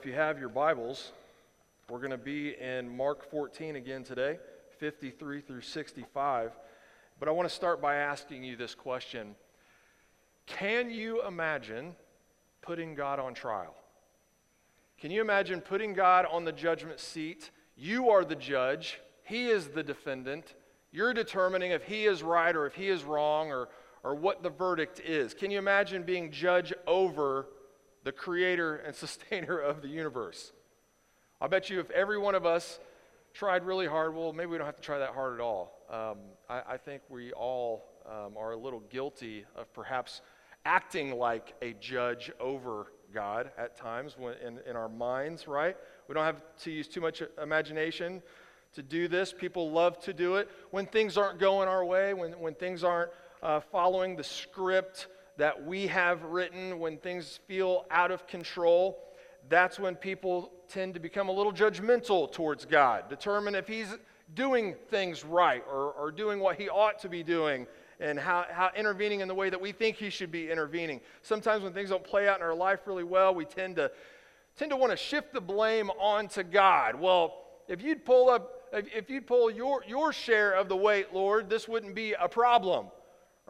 if you have your Bibles, we're going to be in Mark 14 again today, 53 through 65. But I want to start by asking you this question Can you imagine putting God on trial? Can you imagine putting God on the judgment seat? You are the judge, He is the defendant. You're determining if He is right or if He is wrong or, or what the verdict is. Can you imagine being judge over the creator and sustainer of the universe? I bet you if every one of us tried really hard, well, maybe we don't have to try that hard at all. Um, I, I, think we all um, are a little guilty of perhaps acting like a judge over God at times when, in, in our minds, right? We don't have to use too much imagination to do this. People love to do it. When things aren't going our way, when, when things aren't uh, following the script that we have written, when things feel out of control, that's when people tend to become a little judgmental towards God, determine if He's doing things right or, or doing what He ought to be doing and how, how intervening in the way that we think he should be intervening. Sometimes when things don't play out in our life really well, we tend to tend to want to shift the blame onto God. Well, if you'd pull up if you'd pull your, your share of the weight, Lord, this wouldn't be a problem.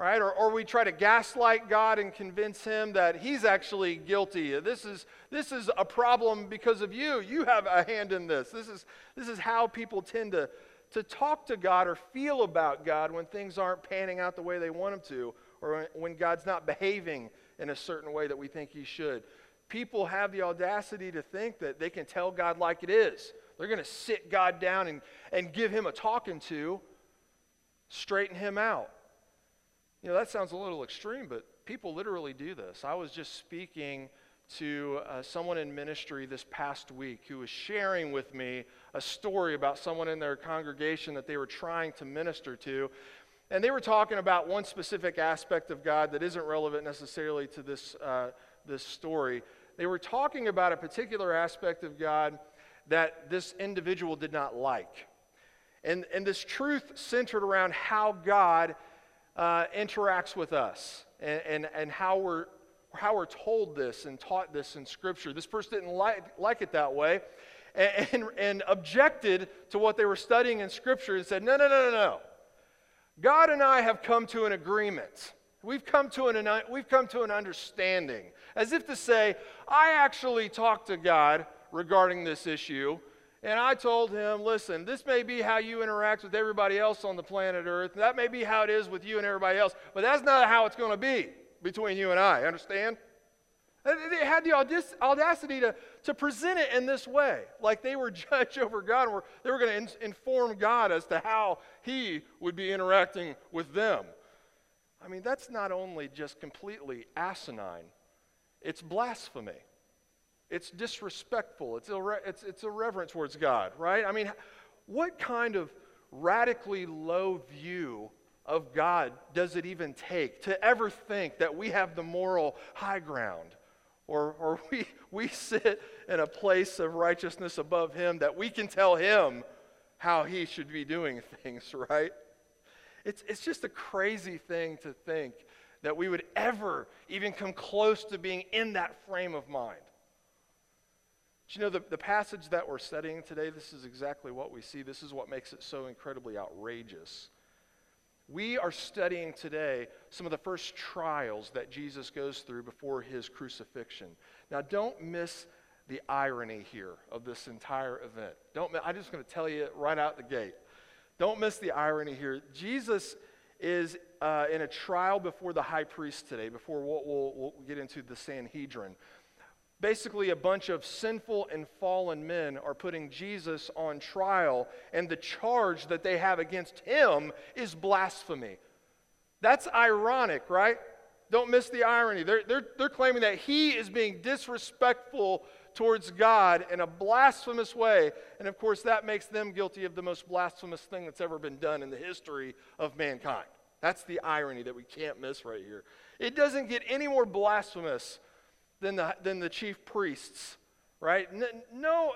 Right? Or, or we try to gaslight God and convince him that he's actually guilty. This is, this is a problem because of you. You have a hand in this. This is, this is how people tend to, to talk to God or feel about God when things aren't panning out the way they want them to, or when God's not behaving in a certain way that we think He should. People have the audacity to think that they can tell God like it is. They're going to sit God down and, and give Him a talking to, straighten Him out. You know, that sounds a little extreme, but people literally do this. I was just speaking to uh, someone in ministry this past week who was sharing with me a story about someone in their congregation that they were trying to minister to. And they were talking about one specific aspect of God that isn't relevant necessarily to this, uh, this story. They were talking about a particular aspect of God that this individual did not like. And, and this truth centered around how God uh, interacts with us and, and, and how we're how we're told this and taught this in Scripture. This person didn't like, like it that way and, and, and objected to what they were studying in Scripture and said, No, no, no, no, no. God and I have come to an agreement. We've come to an, we've come to an understanding. As if to say, I actually talked to God regarding this issue, and I told him, listen, this may be how you interact with everybody else on the planet Earth. That may be how it is with you and everybody else, but that's not how it's going to be between you and I, understand? They had the audacity to, to present it in this way, like they were judge over God, or they were going to in, inform God as to how He would be interacting with them. I mean, that's not only just completely asinine, it's blasphemy. It's disrespectful. It's, irre- it's, it's irreverent towards God, right? I mean, what kind of radically low view of God does it even take to ever think that we have the moral high ground or, or we, we sit in a place of righteousness above Him that we can tell Him how He should be doing things, right? It's, it's just a crazy thing to think that we would ever even come close to being in that frame of mind. But you know, the, the passage that we're studying today, this is exactly what we see. This is what makes it so incredibly outrageous. We are studying today some of the first trials that Jesus goes through before his crucifixion. Now, don't miss the irony here of this entire event. Don't, I'm just going to tell you right out the gate. Don't miss the irony here. Jesus is uh, in a trial before the high priest today, before we'll, we'll, we'll get into the Sanhedrin basically a bunch of sinful and fallen men are putting Jesus on trial, and the charge that they have against him is blasphemy. That's ironic, right? Don't miss the irony. They're, they're, they're claiming that he is being disrespectful towards God in a blasphemous way. And of course, that makes them guilty of the most blasphemous thing that's ever been done in the history of mankind. That's the irony that we can't miss right here. It doesn't get any more blasphemous than the, than the chief priests, right? No,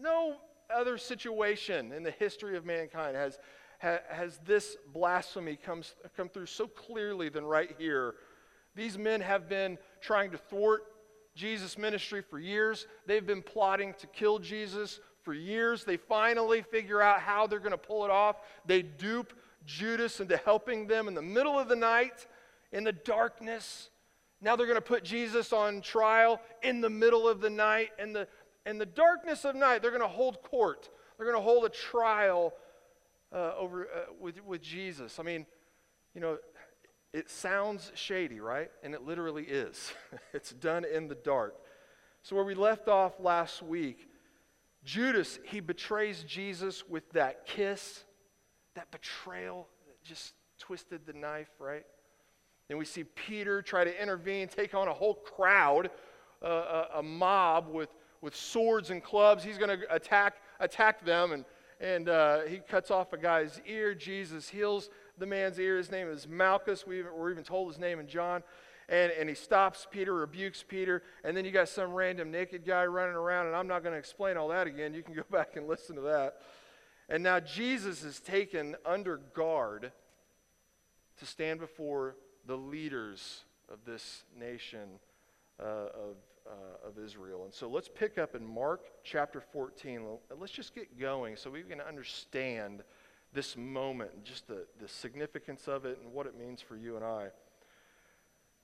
no other situation in the history of mankind has, has this blasphemy comes, come through so clearly than right here. These men have been trying to thwart Jesus' ministry for years. They've been plotting to kill Jesus for years. They finally figure out how they're going to pull it off. They dupe Judas into helping them in the middle of the night, in the darkness. Now they're going to put Jesus on trial in the middle of the night. In the, in the darkness of night, they're going to hold court. They're going to hold a trial uh, over, uh, with, with Jesus. I mean, you know, it sounds shady, right? And it literally is. it's done in the dark. So, where we left off last week, Judas, he betrays Jesus with that kiss, that betrayal that just twisted the knife, right? Then we see Peter try to intervene, take on a whole crowd, uh, a, a, mob with, with swords and clubs. He's going to attack, attack them, and, and uh, he cuts off a guy's ear. Jesus heals the man's ear. His name is Malchus. We are even told his name in John. And, and he stops Peter, rebukes Peter, and then you got some random naked guy running around, and I'm not going to explain all that again. You can go back and listen to that. And now Jesus is taken under guard to stand before the leaders of this nation uh, of, uh, of Israel. And so let's pick up in Mark chapter 14. Let's just get going so we can understand this moment and just the, the significance of it and what it means for you and I.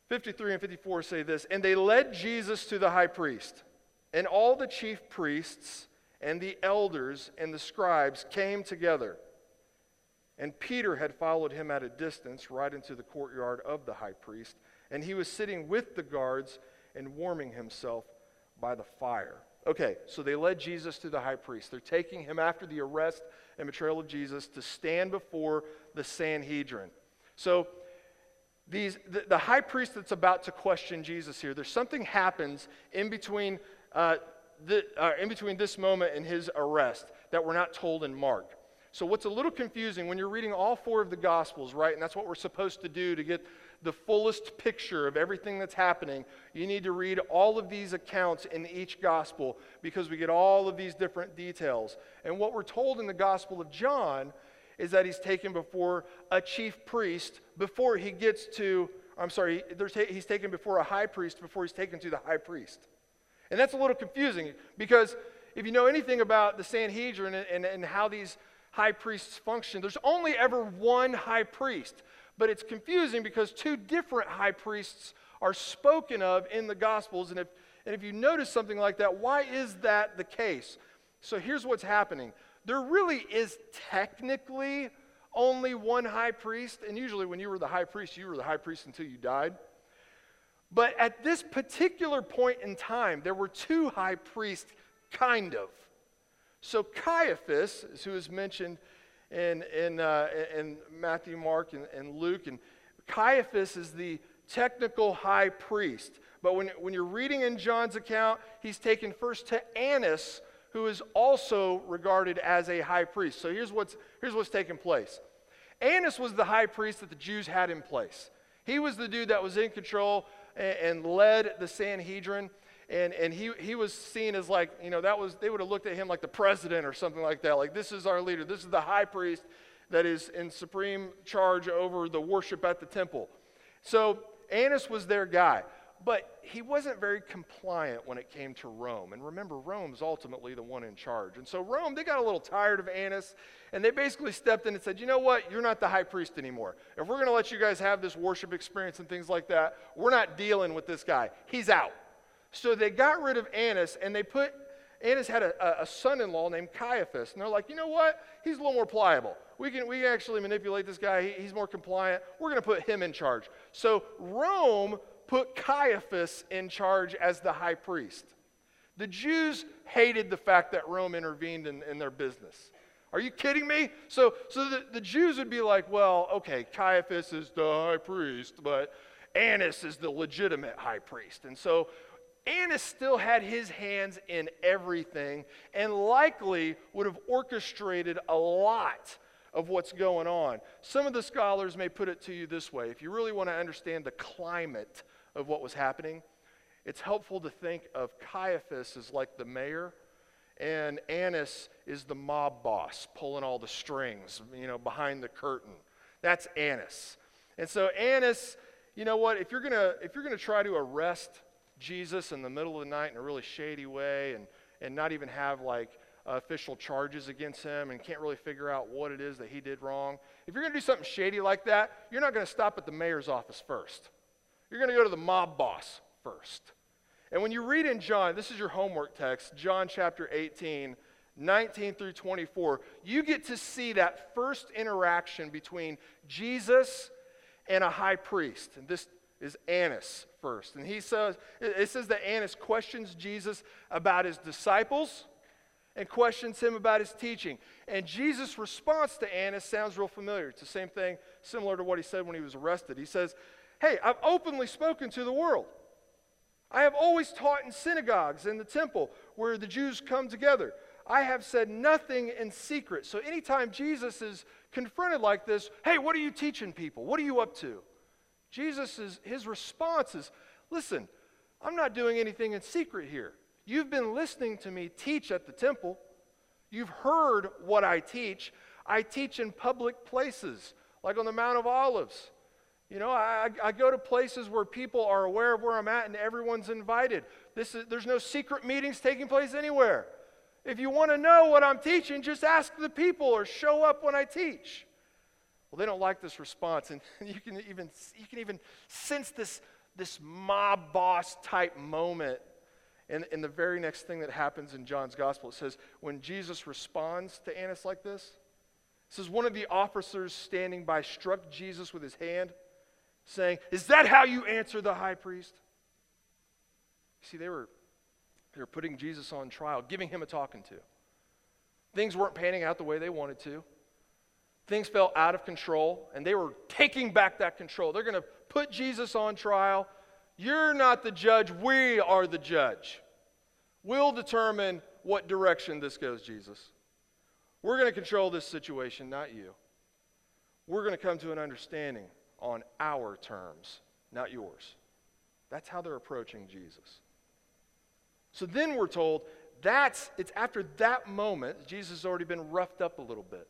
53 and 54 say this And they led Jesus to the high priest, and all the chief priests and the elders and the scribes came together. And Peter had followed him at a distance right into the courtyard of the high priest, and he was sitting with the guards and warming himself by the fire. Okay, so they led Jesus to the high priest. They're taking him after the arrest and betrayal of Jesus to stand before the Sanhedrin. So these, the, the high priest that's about to question Jesus here, there's something happens in between, uh, the, uh, in between this moment and his arrest that we're not told in Mark. So, what's a little confusing when you're reading all four of the Gospels, right? And that's what we're supposed to do to get the fullest picture of everything that's happening, you need to read all of these accounts in each gospel because we get all of these different details. And what we're told in the Gospel of John is that he's taken before a chief priest before he gets to, I'm sorry, he's taken before a high priest before he's taken to the high priest. And that's a little confusing because if you know anything about the Sanhedrin and, and, and how these high priests function, there's only ever one high priest. But it's confusing because two different high priests are spoken of in the Gospels. And if, and if you notice something like that, why is that the case? So here's what's happening there really is technically only one high priest. And usually, when you were the high priest, you were the high priest until you died. But at this particular point in time, there were two high priests, kind of. So Caiaphas, who is mentioned in, in, uh, in Matthew, Mark, and, and Luke. And Caiaphas is the technical high priest. But when, when you're reading in John's account, he's taken first to Annas, who is also regarded as a high priest. So here's what's, here's what's taking place Annas was the high priest that the Jews had in place. He was the dude that was in control and, and led the Sanhedrin and, and he, he was seen as like, you know, that was, they would have looked at him like the president or something like that. Like, this is our leader. This is the high priest that is in supreme charge over the worship at the temple. So Annas was their guy, but he wasn't very compliant when it came to Rome. And remember, Rome's ultimately the one in charge. And so Rome, they got a little tired of Annas, and they basically stepped in and said, you know what? You're not the high priest anymore. If we're going to let you guys have this worship experience and things like that, we're not dealing with this guy. He's out. So they got rid of Annas and they put, Annas had a, a son in law named Caiaphas. And they're like, you know what? He's a little more pliable. We can, we can actually manipulate this guy. He, he's more compliant. We're going to put him in charge. So Rome put Caiaphas in charge as the high priest. The Jews hated the fact that Rome intervened in, in their business. Are you kidding me? So, so the, the Jews would be like, well, okay, Caiaphas is the high priest, but Annas is the legitimate high priest. And so Annas still had his hands in everything and likely would have orchestrated a lot of what's going on. Some of the scholars may put it to you this way if you really want to understand the climate of what was happening, it's helpful to think of Caiaphas as like the mayor. And Annas is the mob boss, pulling all the strings, you know, behind the curtain. That's Annas. And so Annas, you know what? If you're gonna if you're gonna try to arrest Jesus in the middle of the night in a really shady way and, and not even have like official charges against him and can't really figure out what it is that he did wrong. If you're going to do something shady like that, you're not going to stop at the mayor's office first. You're going to go to the mob boss first. And when you read in John, this is your homework text, John chapter 18, 19 through 24, you get to see that first interaction between Jesus and a high priest. And this is Annas first. And he says, it says that Annas questions Jesus about his disciples and questions him about his teaching. And Jesus' response to Annas sounds real familiar. It's the same thing, similar to what he said when he was arrested. He says, Hey, I've openly spoken to the world. I have always taught in synagogues in the temple where the Jews come together. I have said nothing in secret. So anytime Jesus is confronted like this, hey, what are you teaching people? What are you up to? Jesus is his response is, listen, I'm not doing anything in secret here. You've been listening to me teach at the temple. You've heard what I teach. I teach in public places, like on the Mount of Olives. You know, I, I go to places where people are aware of where I'm at and everyone's invited. This is, there's no secret meetings taking place anywhere. If you want to know what I'm teaching, just ask the people or show up when I teach. Well, they don't like this response, and you can even, you can even sense this, this mob boss type moment and, and the very next thing that happens in John's gospel, it says, when Jesus responds to Annas like this, it says, one of the officers standing by struck Jesus with his hand, saying, Is that how you answer the high priest? See, they were, they were putting Jesus on trial, giving him a talking to. Things weren't panning out the way they wanted to. Things fell out of control, and they were taking back that control. They're going to put Jesus on trial. You're not the judge, we are the judge. We'll determine what direction this goes, Jesus. We're going to control this situation, not you. We're going to come to an understanding on our terms, not yours. That's how they're approaching Jesus. So then we're told that's it's after that moment, Jesus has already been roughed up a little bit.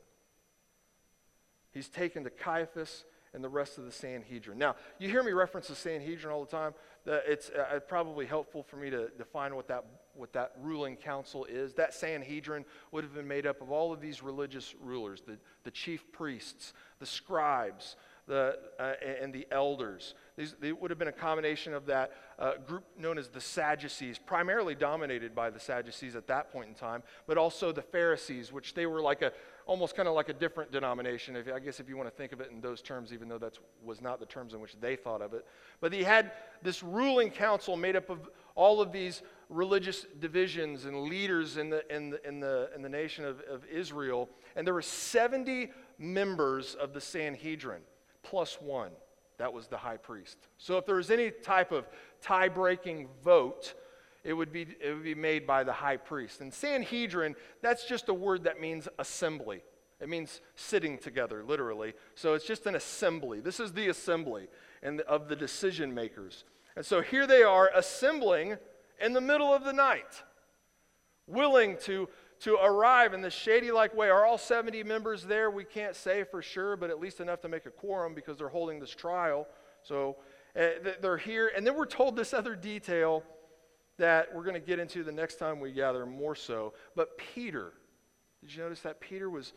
He's taken to Caiaphas and the rest of the Sanhedrin. Now, you hear me reference the Sanhedrin all the time. It's uh, probably helpful for me to define what that, what that ruling council is. That Sanhedrin would have been made up of all of these religious rulers the, the chief priests, the scribes, the, uh, and the elders. These, would have been a combination of that uh, group known as the Sadducees, primarily dominated by the Sadducees at that point in time, but also the Pharisees, which they were like a almost kind of like a different denomination. If, I guess if you want to think of it in those terms, even though that was not the terms in which they thought of it. But he had this ruling council made up of all of these religious divisions and leaders in the, in the, in the, in the nation of, of Israel. And there were 70 members of the Sanhedrin plus one. That was the high priest. So if there was any type of tie breaking vote, it would, be, it would be made by the high priest. And Sanhedrin, that's just a word that means assembly. It means sitting together, literally. So it's just an assembly. This is the assembly and of the decision makers. And so here they are assembling in the middle of the night, willing to to arrive in this shady like way. Are all 70 members there? We can't say for sure, but at least enough to make a quorum because they're holding this trial. So uh, they're here. And then we're told this other detail that we're going to get into the next time we gather more so. But Peter, did you notice that Peter was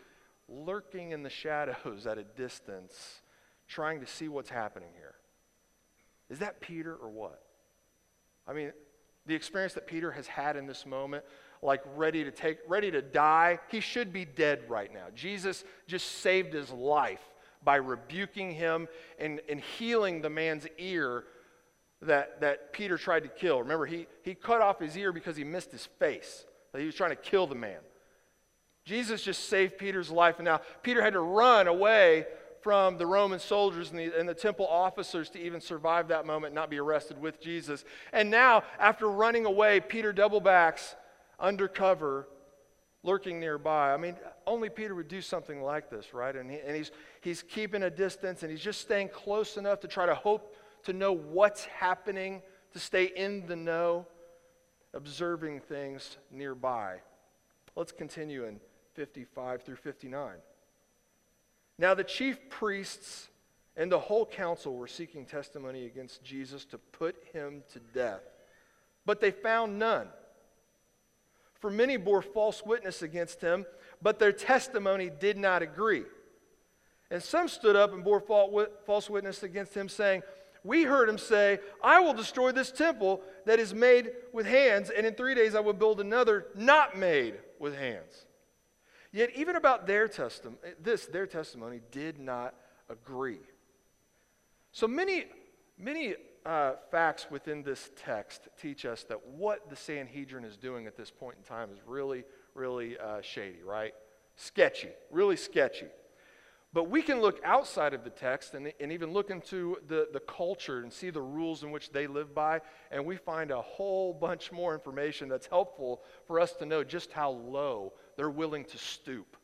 lurking in the shadows at a distance, trying to see what's happening here? Is that Peter or what? I mean, the experience that Peter has had in this moment like ready to take, ready to die. He should be dead right now. Jesus just saved his life by rebuking him and, and healing the man's ear that, that Peter tried to kill. Remember, he, he cut off his ear because he missed his face. He was trying to kill the man. Jesus just saved Peter's life, and now Peter had to run away from the Roman soldiers and the, and the, temple officers to even survive that moment, not be arrested with Jesus. And now, after running away, Peter doublebacks undercover, lurking nearby. I mean, only Peter would do something like this, right? And, he, and he's, he's keeping a distance and he's just staying close enough to try to hope to know what's happening, to stay in the know, observing things nearby. Let's continue in 55 through 59. Now, the chief priests and the whole council were seeking testimony against Jesus to put him to death but they found none. For many bore false witness against him, but their testimony did not agree. And some stood up and bore false witness against him, saying, We heard him say, I will destroy this temple that is made with hands, and in three days I will build another not made with hands. Yet even about their testimony, this, their testimony did not agree. So many, many uh, facts within this text teach us that what the Sanhedrin is doing at this point in time is really, really uh, shady, right? Sketchy, really sketchy. But we can look outside of the text and, and even look into the, the culture and see the rules in which they live by, and we find a whole bunch more information that's helpful for us to know just how low they're willing to stoop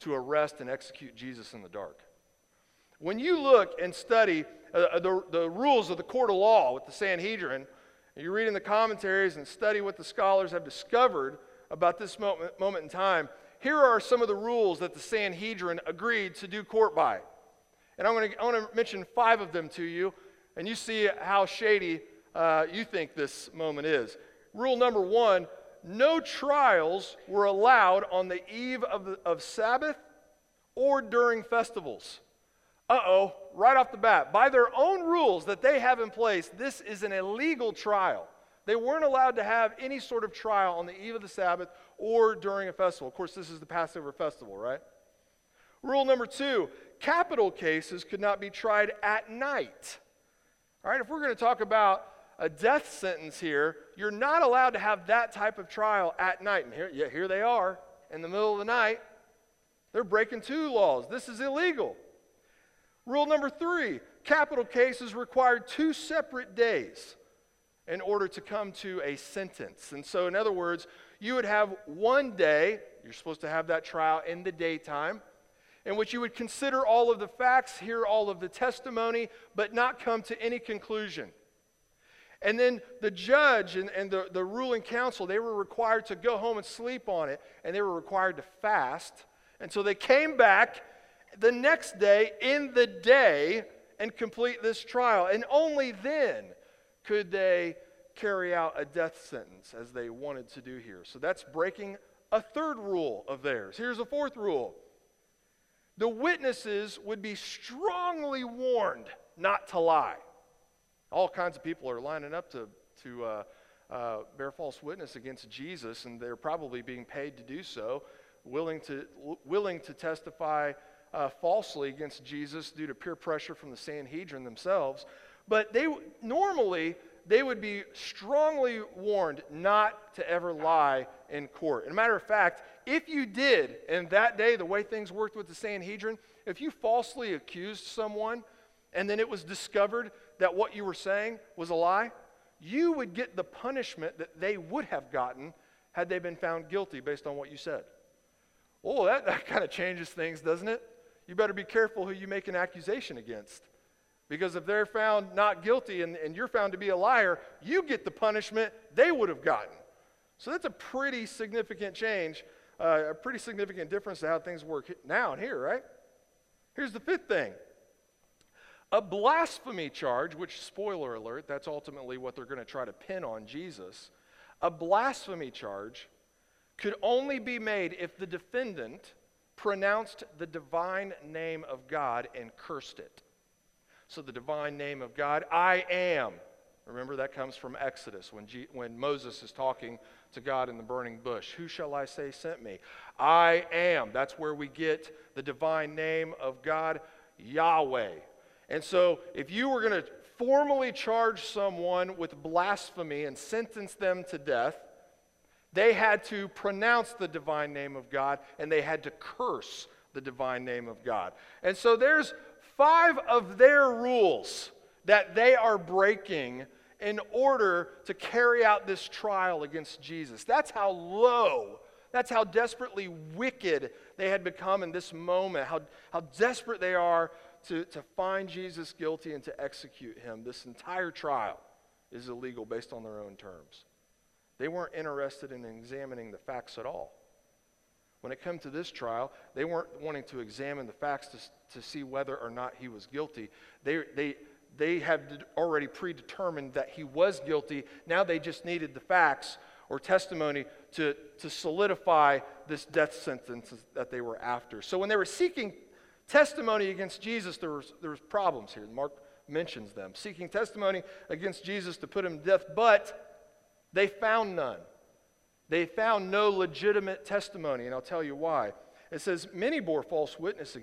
to arrest and execute Jesus in the dark. When you look and study uh, uh the, the rules of the court of law with the Sanhedrin, and you read in the commentaries and study what the scholars have discovered about this moment, moment in time, here are some of the rules that the Sanhedrin agreed to do court by. And I'm going to, mention five of them to you, and you see how shady uh, you think this moment is. Rule number one no trials were allowed on the eve of, the, of Sabbath or during festivals. Uh oh, right off the bat, by their own rules that they have in place, this is an illegal trial. They weren't allowed to have any sort of trial on the eve of the Sabbath or during a festival. Of course, this is the Passover festival, right? Rule number two capital cases could not be tried at night. All right, if we're going to talk about a death sentence here, you're not allowed to have that type of trial at night. And here, yeah, here they are in the middle of the night. They're breaking two laws. This is illegal. Rule number three capital cases required two separate days in order to come to a sentence. And so, in other words, you would have one day, you're supposed to have that trial in the daytime, in which you would consider all of the facts, hear all of the testimony, but not come to any conclusion. And then the judge and, and the, the ruling council, they were required to go home and sleep on it, and they were required to fast. And so they came back the next day in the day and complete this trial. And only then could they carry out a death sentence as they wanted to do here. So that's breaking a third rule of theirs. Here's a fourth rule the witnesses would be strongly warned not to lie. All kinds of people are lining up to, to uh, uh, bear false witness against Jesus, and they're probably being paid to do so, willing to, willing to testify uh, falsely against Jesus due to peer pressure from the Sanhedrin themselves. But they normally they would be strongly warned not to ever lie in court. And a matter of fact, if you did, and that day, the way things worked with the Sanhedrin, if you falsely accused someone and then it was discovered that what you were saying was a lie, you would get the punishment that they would have gotten had they been found guilty based on what you said. Oh, that, that kind of changes things, doesn't it? You better be careful who you make an accusation against. Because if they're found not guilty and, and you're found to be a liar, you get the punishment they would have gotten. So that's a pretty significant change, uh, a pretty significant difference to how things work now and here, right? Here's the fifth thing a blasphemy charge, which, spoiler alert, that's ultimately what they're going to try to pin on Jesus. A blasphemy charge could only be made if the defendant pronounced the divine name of God and cursed it. So the divine name of God, I am. Remember, that comes from Exodus when, G- when Moses is talking to God in the burning bush. Who shall I say sent me? I am. That's where we get the divine name of God, Yahweh. And so, if you were going to formally charge someone with blasphemy and sentence them to death, they had to pronounce the divine name of God and they had to curse the divine name of God. And so, there's five of their rules that they are breaking in order to carry out this trial against Jesus. That's how low, that's how desperately wicked they had become in this moment, how, how desperate they are to, to find Jesus guilty and to execute him. This entire trial is illegal based on their own terms. They weren't interested in examining the facts at all. When it came to this trial, they weren't wanting to examine the facts to, to see whether or not he was guilty. They, they, they had already predetermined that he was guilty. Now they just needed the facts or testimony to, to solidify this death sentence that they were after. So when they were seeking testimony against Jesus, there was, there was problems here. Mark mentions them. Seeking testimony against Jesus to put him to death, but they found none. They found no legitimate testimony, and I'll tell you why. It says, Many bore false witness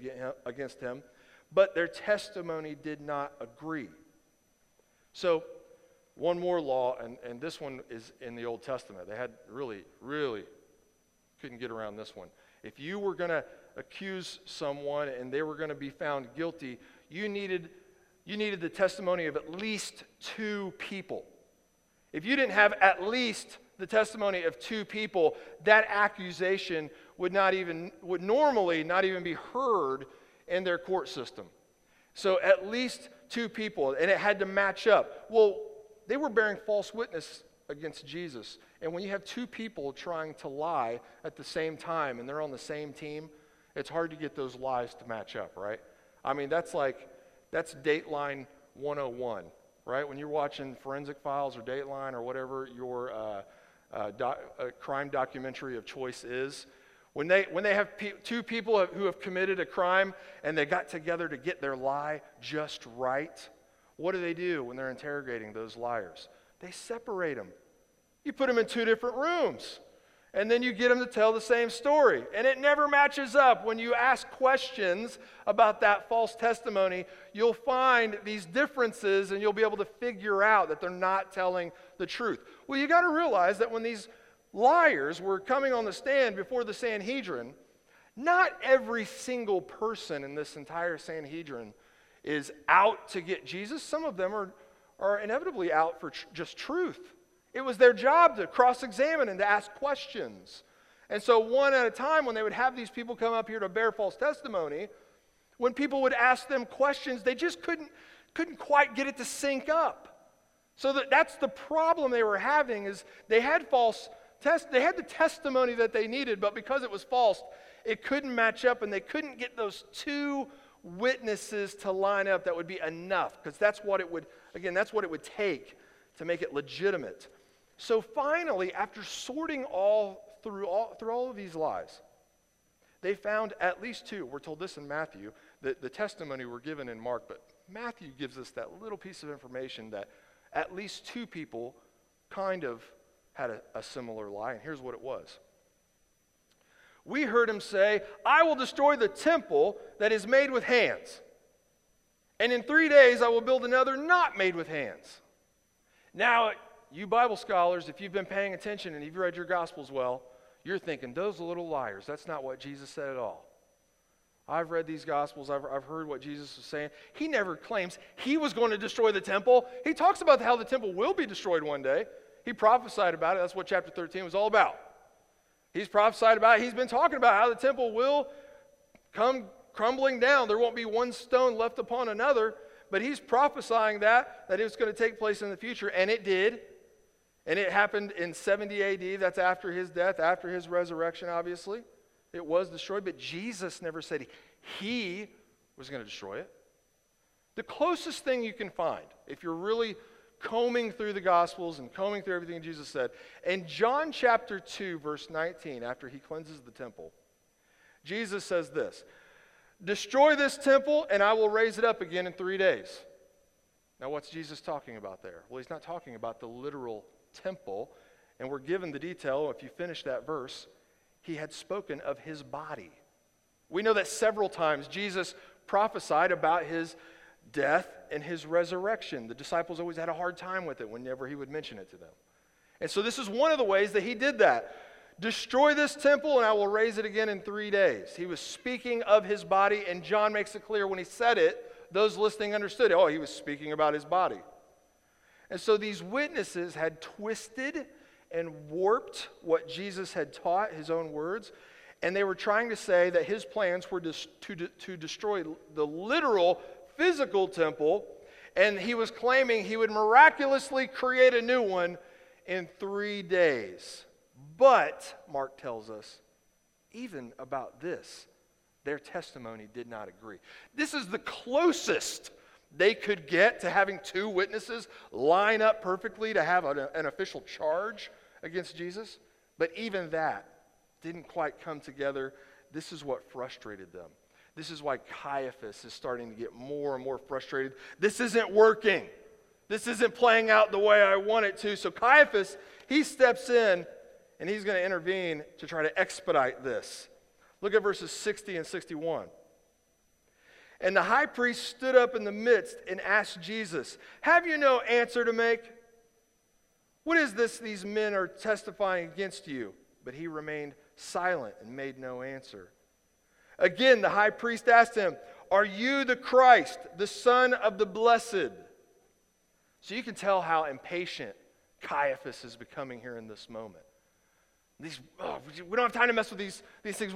against him, but their testimony did not agree. So, one more law, and, and this one is in the Old Testament. They had really, really couldn't get around this one. If you were going to accuse someone and they were going to be found guilty, you needed, you needed the testimony of at least two people. If you didn't have at least the testimony of two people, that accusation would not even would normally not even be heard in their court system. So at least two people, and it had to match up. Well, they were bearing false witness against Jesus. And when you have two people trying to lie at the same time and they're on the same team, it's hard to get those lies to match up, right? I mean, that's like, that's Dateline 101, right? When you're watching Forensic Files or Dateline or whatever your uh, uh, doc, crime documentary of choice is, when they, when they have pe- two people who have committed a crime and they got together to get their lie just right, what do they do when they're interrogating those liars? They separate them. You put them in two different rooms, and then you get them to tell the same story. And it never matches up. When you ask questions about that false testimony, you'll find these differences and you'll be able to figure out that they're not telling the truth. Well, you got to realize that when these liars were coming on the stand before the Sanhedrin, not every single person in this entire Sanhedrin is out to get Jesus. Some of them are, are inevitably out for tr- just truth. It was their job to cross examine and to ask questions. And so, one at a time, when they would have these people come up here to bear false testimony, when people would ask them questions, they just couldn't, couldn't quite get it to sync up. So that, that's the problem they were having is they had false test, they had the testimony that they needed, but because it was false, it couldn't match up and they couldn't get those two witnesses to line up that would be enough because that's what it would again that's what it would take to make it legitimate so finally after sorting all through all through all of these lies they found at least two we're told this in matthew the, the testimony were given in mark but matthew gives us that little piece of information that at least two people kind of had a, a similar lie, and here's what it was. We heard him say, I will destroy the temple that is made with hands, and in three days I will build another not made with hands. Now, you Bible scholars, if you've been paying attention and you've read your Gospels well, you're thinking, those are little liars. That's not what Jesus said at all. I've read these Gospels, I've, I've heard what Jesus was saying. He never claims he was going to destroy the temple. He talks about how the temple will be destroyed one day. He prophesied about it. That's what chapter 13 was all about. He's prophesied about it. He's been talking about how the temple will come crumbling down. There won't be one stone left upon another. But he's prophesying that, that it was going to take place in the future, and it did. And it happened in 70 AD. That's after his death, after his resurrection, obviously. It was destroyed, but Jesus never said he was going to destroy it. The closest thing you can find, if you're really combing through the Gospels and combing through everything Jesus said. In John chapter 2, verse 19, after he cleanses the temple, Jesus says this Destroy this temple, and I will raise it up again in three days. Now, what's Jesus talking about there? Well, he's not talking about the literal temple, and we're given the detail. If you finish that verse, he had spoken of his body. We know that several times Jesus prophesied about his death and his resurrection. The disciples always had a hard time with it whenever he would mention it to them. And so, this is one of the ways that he did that. Destroy this temple, and I will raise it again in three days. He was speaking of his body, and John makes it clear when he said it, those listening understood. Oh, he was speaking about his body. And so, these witnesses had twisted and warped what Jesus had taught, his own words, and they were trying to say that his plans were to, to, to destroy the literal physical temple, and he was claiming he would miraculously create a new one in three days. But, Mark tells us, even about this, their testimony did not agree. This is the closest they could get to having two witnesses line up perfectly to have an, an official charge against Jesus. But even that didn't quite come together. This is what frustrated them. This is why Caiaphas is starting to get more and more frustrated. This isn't working. This isn't playing out the way I want it to. So Caiaphas, he steps in and he's going to intervene to try to expedite this. Look at verses 60 and 61. And the high priest stood up in the midst and asked Jesus, Have you no answer to make? What is this these men are testifying against you? But he remained silent and made no answer. Again, the high priest asked him, Are you the Christ, the Son of the Blessed? So you can tell how impatient Caiaphas is becoming here in this moment. These, oh, we don't have time to mess with these, these things.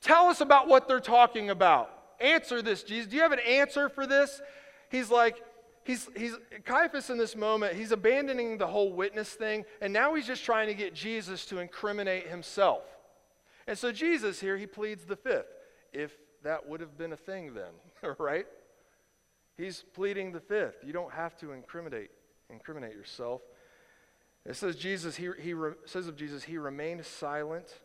Tell us about what they're talking about. Answer this, Jesus. Do you have an answer for this? He's like, he's, he's Caiaphas in this moment, he's abandoning the whole witness thing, and now he's just trying to get Jesus to incriminate himself. And so Jesus here, he pleads the fifth, if that would have been a thing then, right? He's pleading the fifth. You don't have to incriminate, incriminate yourself. It says Jesus, he, he re, says of Jesus, he remained silent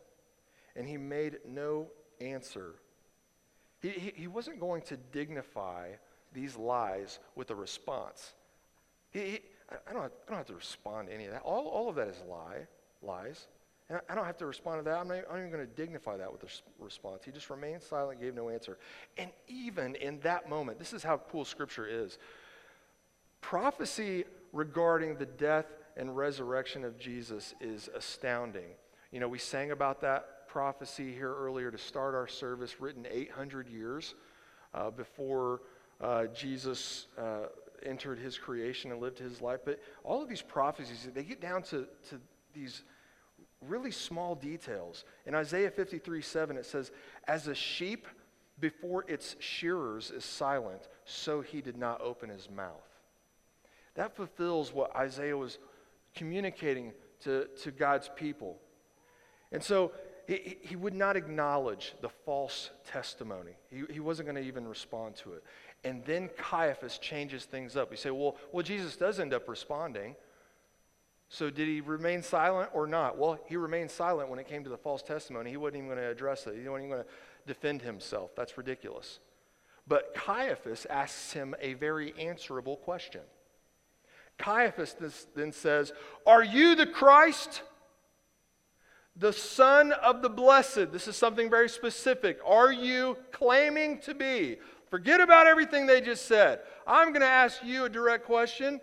and he made no answer. He, he, wasn't going to dignify these lies with a response. He, he, I, don't have, I don't have to respond to any of that. All, all of that is lie, lies. And I don't have to respond to that. I'm not, I'm not even going to dignify that with a response. He just remained silent, gave no answer. And even in that moment, this is how cool Scripture is. Prophecy regarding the death and resurrection of Jesus is astounding. You know, we sang about that prophecy here earlier to start our service, written 800 years uh, before uh, Jesus uh, entered his creation and lived his life. But all of these prophecies, they get down to, to these really small details. In Isaiah 53 7, it says, As a sheep before its shearers is silent, so he did not open his mouth. That fulfills what Isaiah was communicating to, to God's people. And so he, he would not acknowledge the false testimony. He, he wasn't going to even respond to it. And then Caiaphas changes things up. We say, well, well, Jesus does end up responding. So did he remain silent or not? Well, he remained silent when it came to the false testimony. He wasn't even going to address it. He wasn't even going to defend himself. That's ridiculous. But Caiaphas asks him a very answerable question. Caiaphas then says, Are you the Christ? The Son of the Blessed. This is something very specific. Are you claiming to be? Forget about everything they just said. I'm going to ask you a direct question.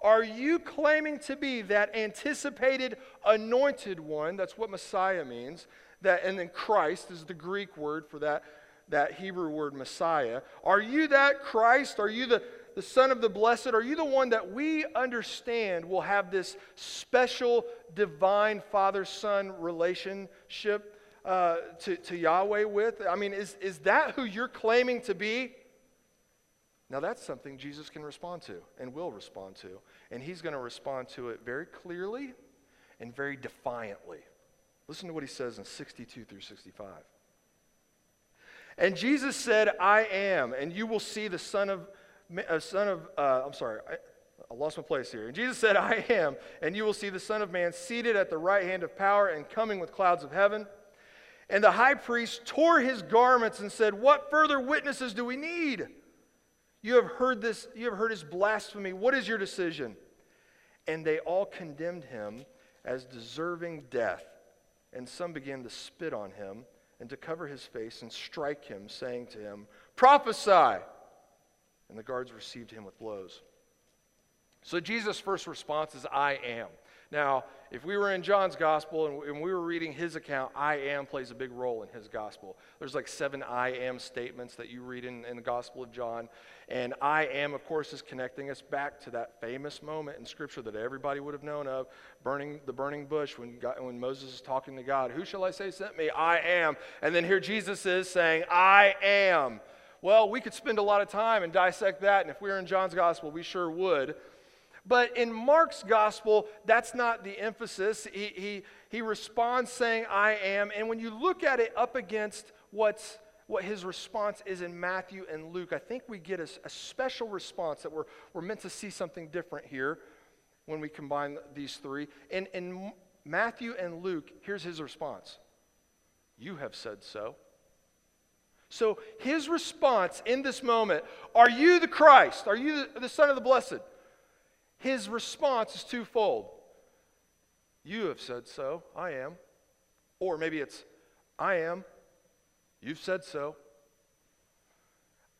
Are you claiming to be that anticipated anointed one? That's what Messiah means. That, and then Christ is the Greek word for that, that Hebrew word Messiah. Are you that Christ? Are you the, the Son of the Blessed, are you the one that we understand will have this special divine Father Son relationship uh, to, to Yahweh with? I mean, is, is that who you're claiming to be? Now, that's something Jesus can respond to and will respond to. And he's going to respond to it very clearly and very defiantly. Listen to what he says in 62 through 65. And Jesus said, I am, and you will see the Son of a son of, uh, I'm sorry, I, I lost my place here. And Jesus said, I am, and you will see the Son of Man seated at the right hand of power and coming with clouds of heaven. And the high priest tore his garments and said, What further witnesses do we need? You have heard this, you have heard his blasphemy. What is your decision? And they all condemned him as deserving death. And some began to spit on him and to cover his face and strike him, saying to him, Prophesy and the guards received him with blows. So Jesus' first response is, I am. Now, if we were in John's gospel and, we were reading his account, I am plays a big role in his gospel. There's like seven I am statements that you read in, in the gospel of John. And I am, of course, is connecting us back to that famous moment in scripture that everybody would have known of burning the burning bush when, God, when Moses is talking to God. Who shall I say sent me? I am. And then here Jesus is saying, I am. Well, we could spend a lot of time and dissect that, and if we were in John's gospel, we sure would. But in Mark's gospel, that's not the emphasis. He, he, he responds saying, I am. And when you look at it up against what's what his response is in Matthew and Luke, I think we get a, a, special response that we're, we're meant to see something different here when we combine these three. In, in Matthew and Luke, here's his response You have said so. So his response in this moment, Are you the Christ? Are you the, Son of the Blessed? His response is twofold. You have said so. I am. Or maybe it's, I am. You've said so.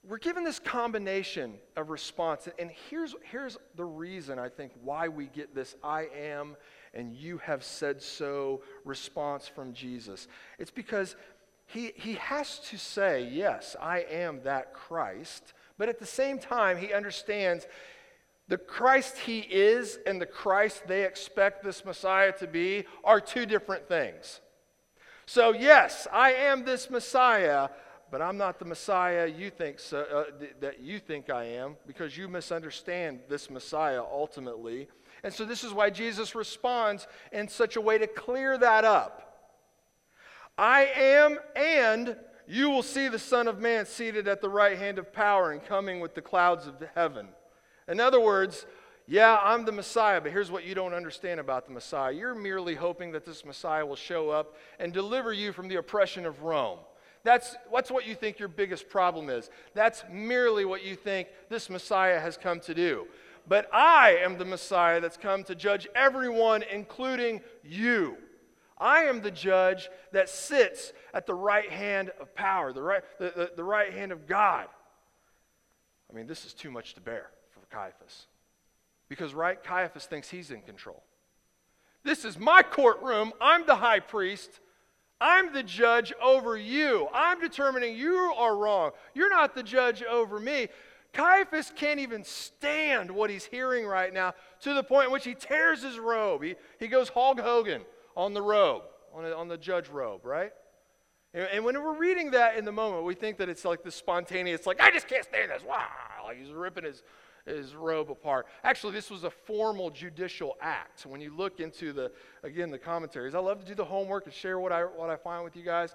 We're given this combination of response. And here's, here's the reason I think why we get this I am and you have said so response from Jesus. It's because he, he has to say, Yes, I am that Christ. But at the same time, he understands the Christ he is and the Christ they expect this Messiah to be are two different things. So, yes, I am this Messiah, but I'm not the Messiah you think so, uh, th- that you think I am because you misunderstand this Messiah ultimately. And so, this is why Jesus responds in such a way to clear that up. I am, and you will see the Son of Man seated at the right hand of power and coming with the clouds of heaven. In other words, yeah, I'm the Messiah, but here's what you don't understand about the Messiah. You're merely hoping that this Messiah will show up and deliver you from the oppression of Rome. That's, that's what you think your biggest problem is. That's merely what you think this Messiah has come to do. But I am the Messiah that's come to judge everyone, including you. I am the judge that sits at the right hand of power, the right, the, the, the right hand of God. I mean, this is too much to bear for Caiaphas. Because, right, Caiaphas thinks he's in control. This is my courtroom. I'm the high priest. I'm the judge over you. I'm determining you are wrong. You're not the judge over me. Caiaphas can't even stand what he's hearing right now to the point in which he tears his robe. He, he goes Hulk Hogan on the robe, on, on the judge robe, right? And, and when we're reading that in the moment, we think that it's like this spontaneous, like, I just can't stand this. Wow. Like he's ripping his, his robe apart. Actually, this was a formal judicial act. When you look into the, again, the commentaries, I love to do the homework and share what I, what I find with you guys.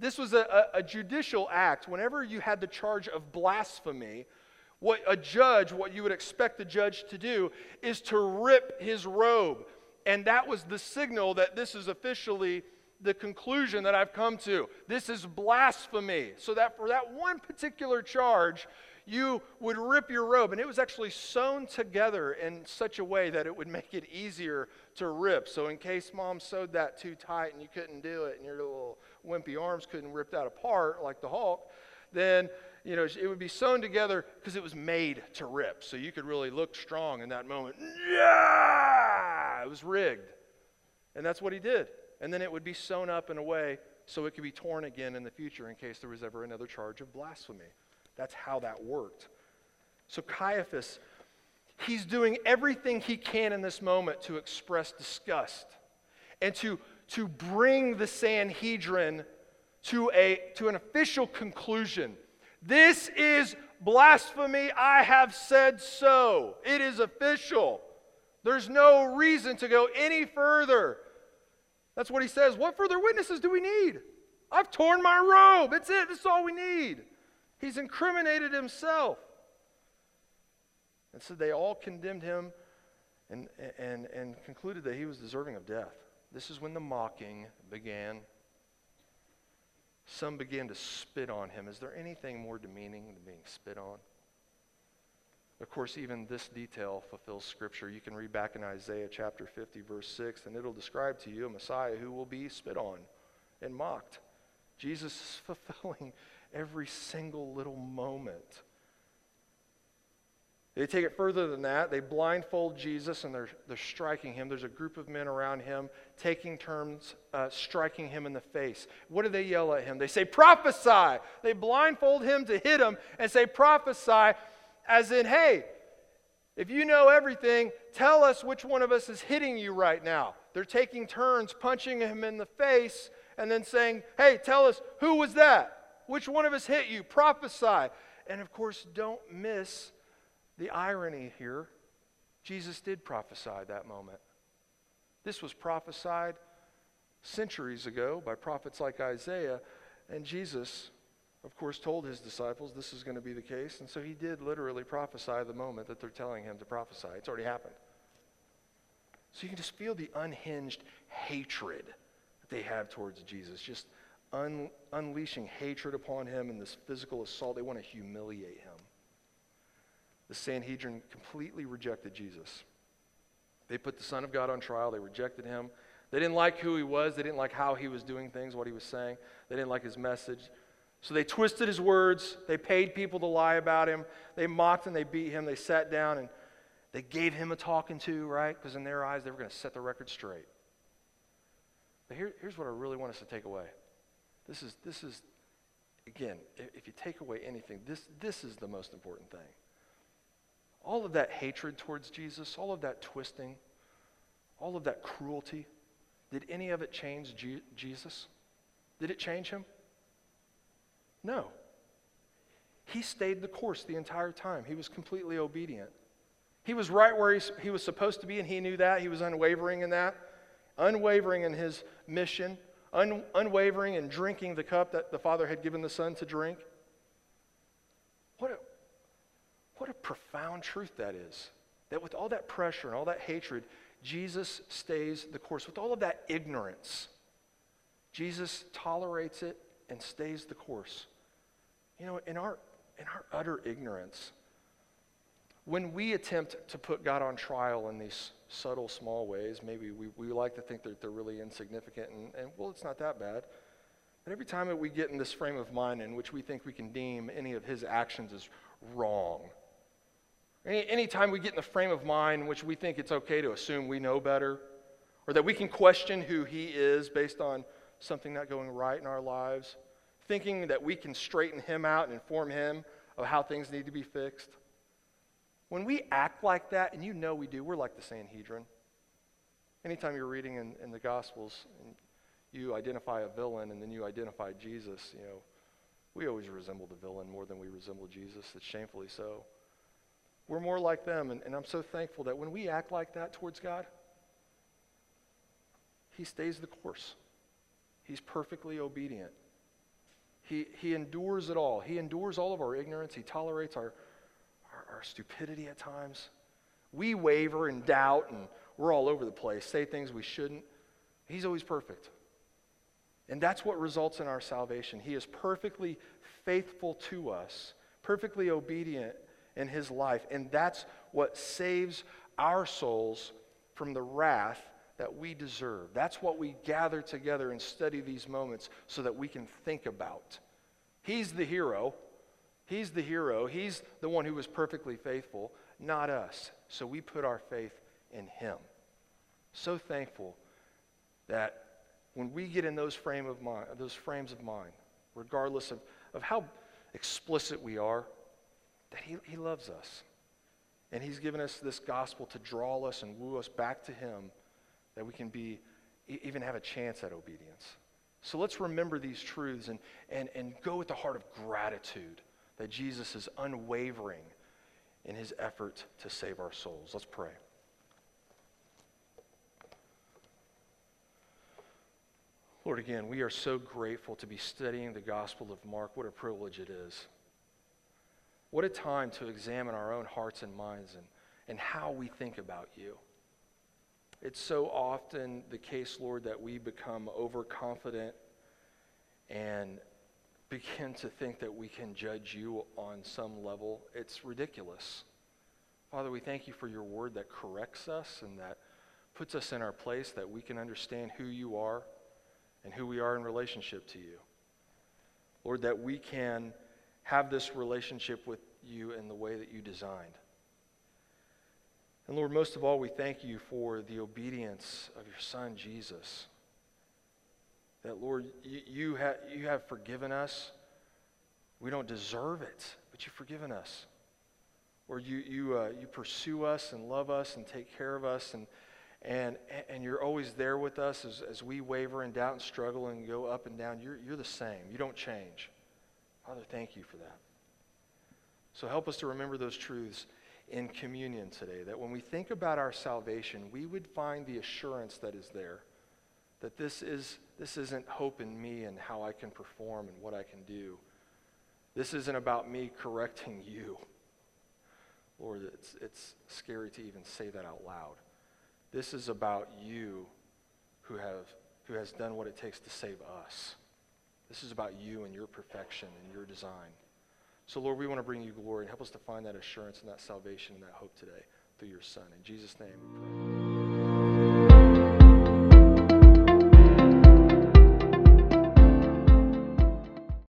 This was a, a, a judicial act. Whenever you had the charge of blasphemy, what a judge, what you would expect the judge to do, is to rip his robe. And that was the signal that this is officially the conclusion that I've come to. This is blasphemy. So that for that one particular charge, you would rip your robe, and it was actually sewn together in such a way that it would make it easier to rip. So, in case mom sewed that too tight and you couldn't do it, and your little wimpy arms couldn't rip that apart like the Hulk, then you know it would be sewn together because it was made to rip. So you could really look strong in that moment. Yeah, it was rigged, and that's what he did. And then it would be sewn up in a way so it could be torn again in the future in case there was ever another charge of blasphemy. That's how that worked. So Caiaphas, he's doing everything he can in this moment to express disgust and to, to bring the Sanhedrin to, a, to an official conclusion. This is blasphemy. I have said so. It is official. There's no reason to go any further. That's what he says. What further witnesses do we need? I've torn my robe. It's it. That's all we need. He's incriminated himself. And so they all condemned him and, and, and concluded that he was deserving of death. This is when the mocking began. Some began to spit on him. Is there anything more demeaning than being spit on? Of course, even this detail fulfills Scripture. You can read back in Isaiah chapter 50, verse 6, and it'll describe to you a Messiah who will be spit on and mocked. Jesus is fulfilling every single little moment. They take it further than that. They blindfold Jesus and they're, they're striking him. There's a group of men around him taking turns uh, striking him in the face. What do they yell at him? They say, prophesy. They blindfold him to hit him and say, prophesy, as in, hey, if you know everything, tell us which one of us is hitting you right now. They're taking turns punching him in the face and then saying, hey, tell us, who was that? Which one of us hit you? Prophesy. And of course, don't miss the irony here. Jesus did prophesy that moment. This was prophesied centuries ago by prophets like Isaiah, and Jesus of course, told his disciples this is going to be the case. And so he did literally prophesy the moment that they're telling him to prophesy. It's already happened. So you can just feel the unhinged hatred that they have towards Jesus, just un- unleashing hatred upon him and this physical assault. They want to humiliate him. The Sanhedrin completely rejected Jesus. They put the Son of God on trial, they rejected him. They didn't like who he was, they didn't like how he was doing things, what he was saying, they didn't like his message. So they twisted his words. They paid people to lie about him. They mocked and they beat him. They sat down and they gave him a talking to, right? Because in their eyes, they were going to set the record straight. But here, here's what I really want us to take away. This is, this is again, if you take away anything, this, this is the most important thing. All of that hatred towards Jesus, all of that twisting, all of that cruelty, did any of it change G- Jesus? Did it change him? No. He stayed the course the entire time. He was completely obedient. He was right where he, he was supposed to be, and he knew that. He was unwavering in that, unwavering in his mission, un, unwavering in drinking the cup that the Father had given the Son to drink. What a, what a profound truth that is. That with all that pressure and all that hatred, Jesus stays the course. With all of that ignorance, Jesus tolerates it and stays the course. You know, in our, in our utter ignorance, when we attempt to put God on trial in these subtle, small ways, maybe we, we like to think that they're really insignificant, and, and well, it's not that bad. But every time that we get in this frame of mind in which we think we can deem any of his actions as wrong, any, anytime we get in the frame of mind in which we think it's okay to assume we know better, or that we can question who he is based on something not going right in our lives, thinking that we can straighten him out and inform him of how things need to be fixed. When we act like that, and you know we do, we're like the Sanhedrin. Anytime you're reading in, in the Gospels and you identify a villain and then you identify Jesus, you know, we always resemble the villain more than we resemble Jesus. It's shamefully so. We're more like them, and, and I'm so thankful that when we act like that towards God, He stays the course. He's perfectly obedient. He, he endures it all. He endures all of our ignorance. He tolerates our, our, our stupidity at times. We waver and doubt, and we're all over the place, say things we shouldn't. He's always perfect. And that's what results in our salvation. He is perfectly faithful to us, perfectly obedient in his life. And that's what saves our souls from the wrath that we deserve. That's what we gather together and study these moments so that we can think about. He's the hero. He's the hero. He's the one who was perfectly faithful, not us. So we put our faith in him. So thankful that when we get in those frame of mind, those frames of mind, regardless of, of how explicit we are, that he, he loves us. And he's given us this gospel to draw us and woo us back to him that we can be, even have a chance at obedience. So let's remember these truths and, and, and go with the heart of gratitude that Jesus is unwavering in his effort to save our souls. Let's pray. Lord, again, we are so grateful to be studying the Gospel of Mark. What a privilege it is. What a time to examine our own hearts and minds and, and how we think about you. It's so often the case, Lord, that we become overconfident and begin to think that we can judge you on some level. It's ridiculous. Father, we thank you for your word that corrects us and that puts us in our place, that we can understand who you are and who we are in relationship to you. Lord, that we can have this relationship with you in the way that you designed. And Lord, most of all, we thank you for the obedience of your Son, Jesus. That, Lord, you, you, you have forgiven us. We don't deserve it, but you've forgiven us. Lord, you, you, uh, you pursue us and love us and take care of us, and, and, and you're always there with us as, as we waver and doubt and struggle and go up and down. You're, you're the same. You don't change. Father, thank you for that. So help us to remember those truths in communion today, that when we think about our salvation, we would find the assurance that is there, that this, is, this isn't hope in me and how I can perform and what I can do, This isn't about me correcting you. Lord, it's, it's scary to even say that out loud. This is about you who, have, who has done what it takes to save us. This is about you and your perfection and your design. So, Lord, we want to bring you glory and help us to find that assurance and that salvation and that hope today through your Son. In Jesus' name.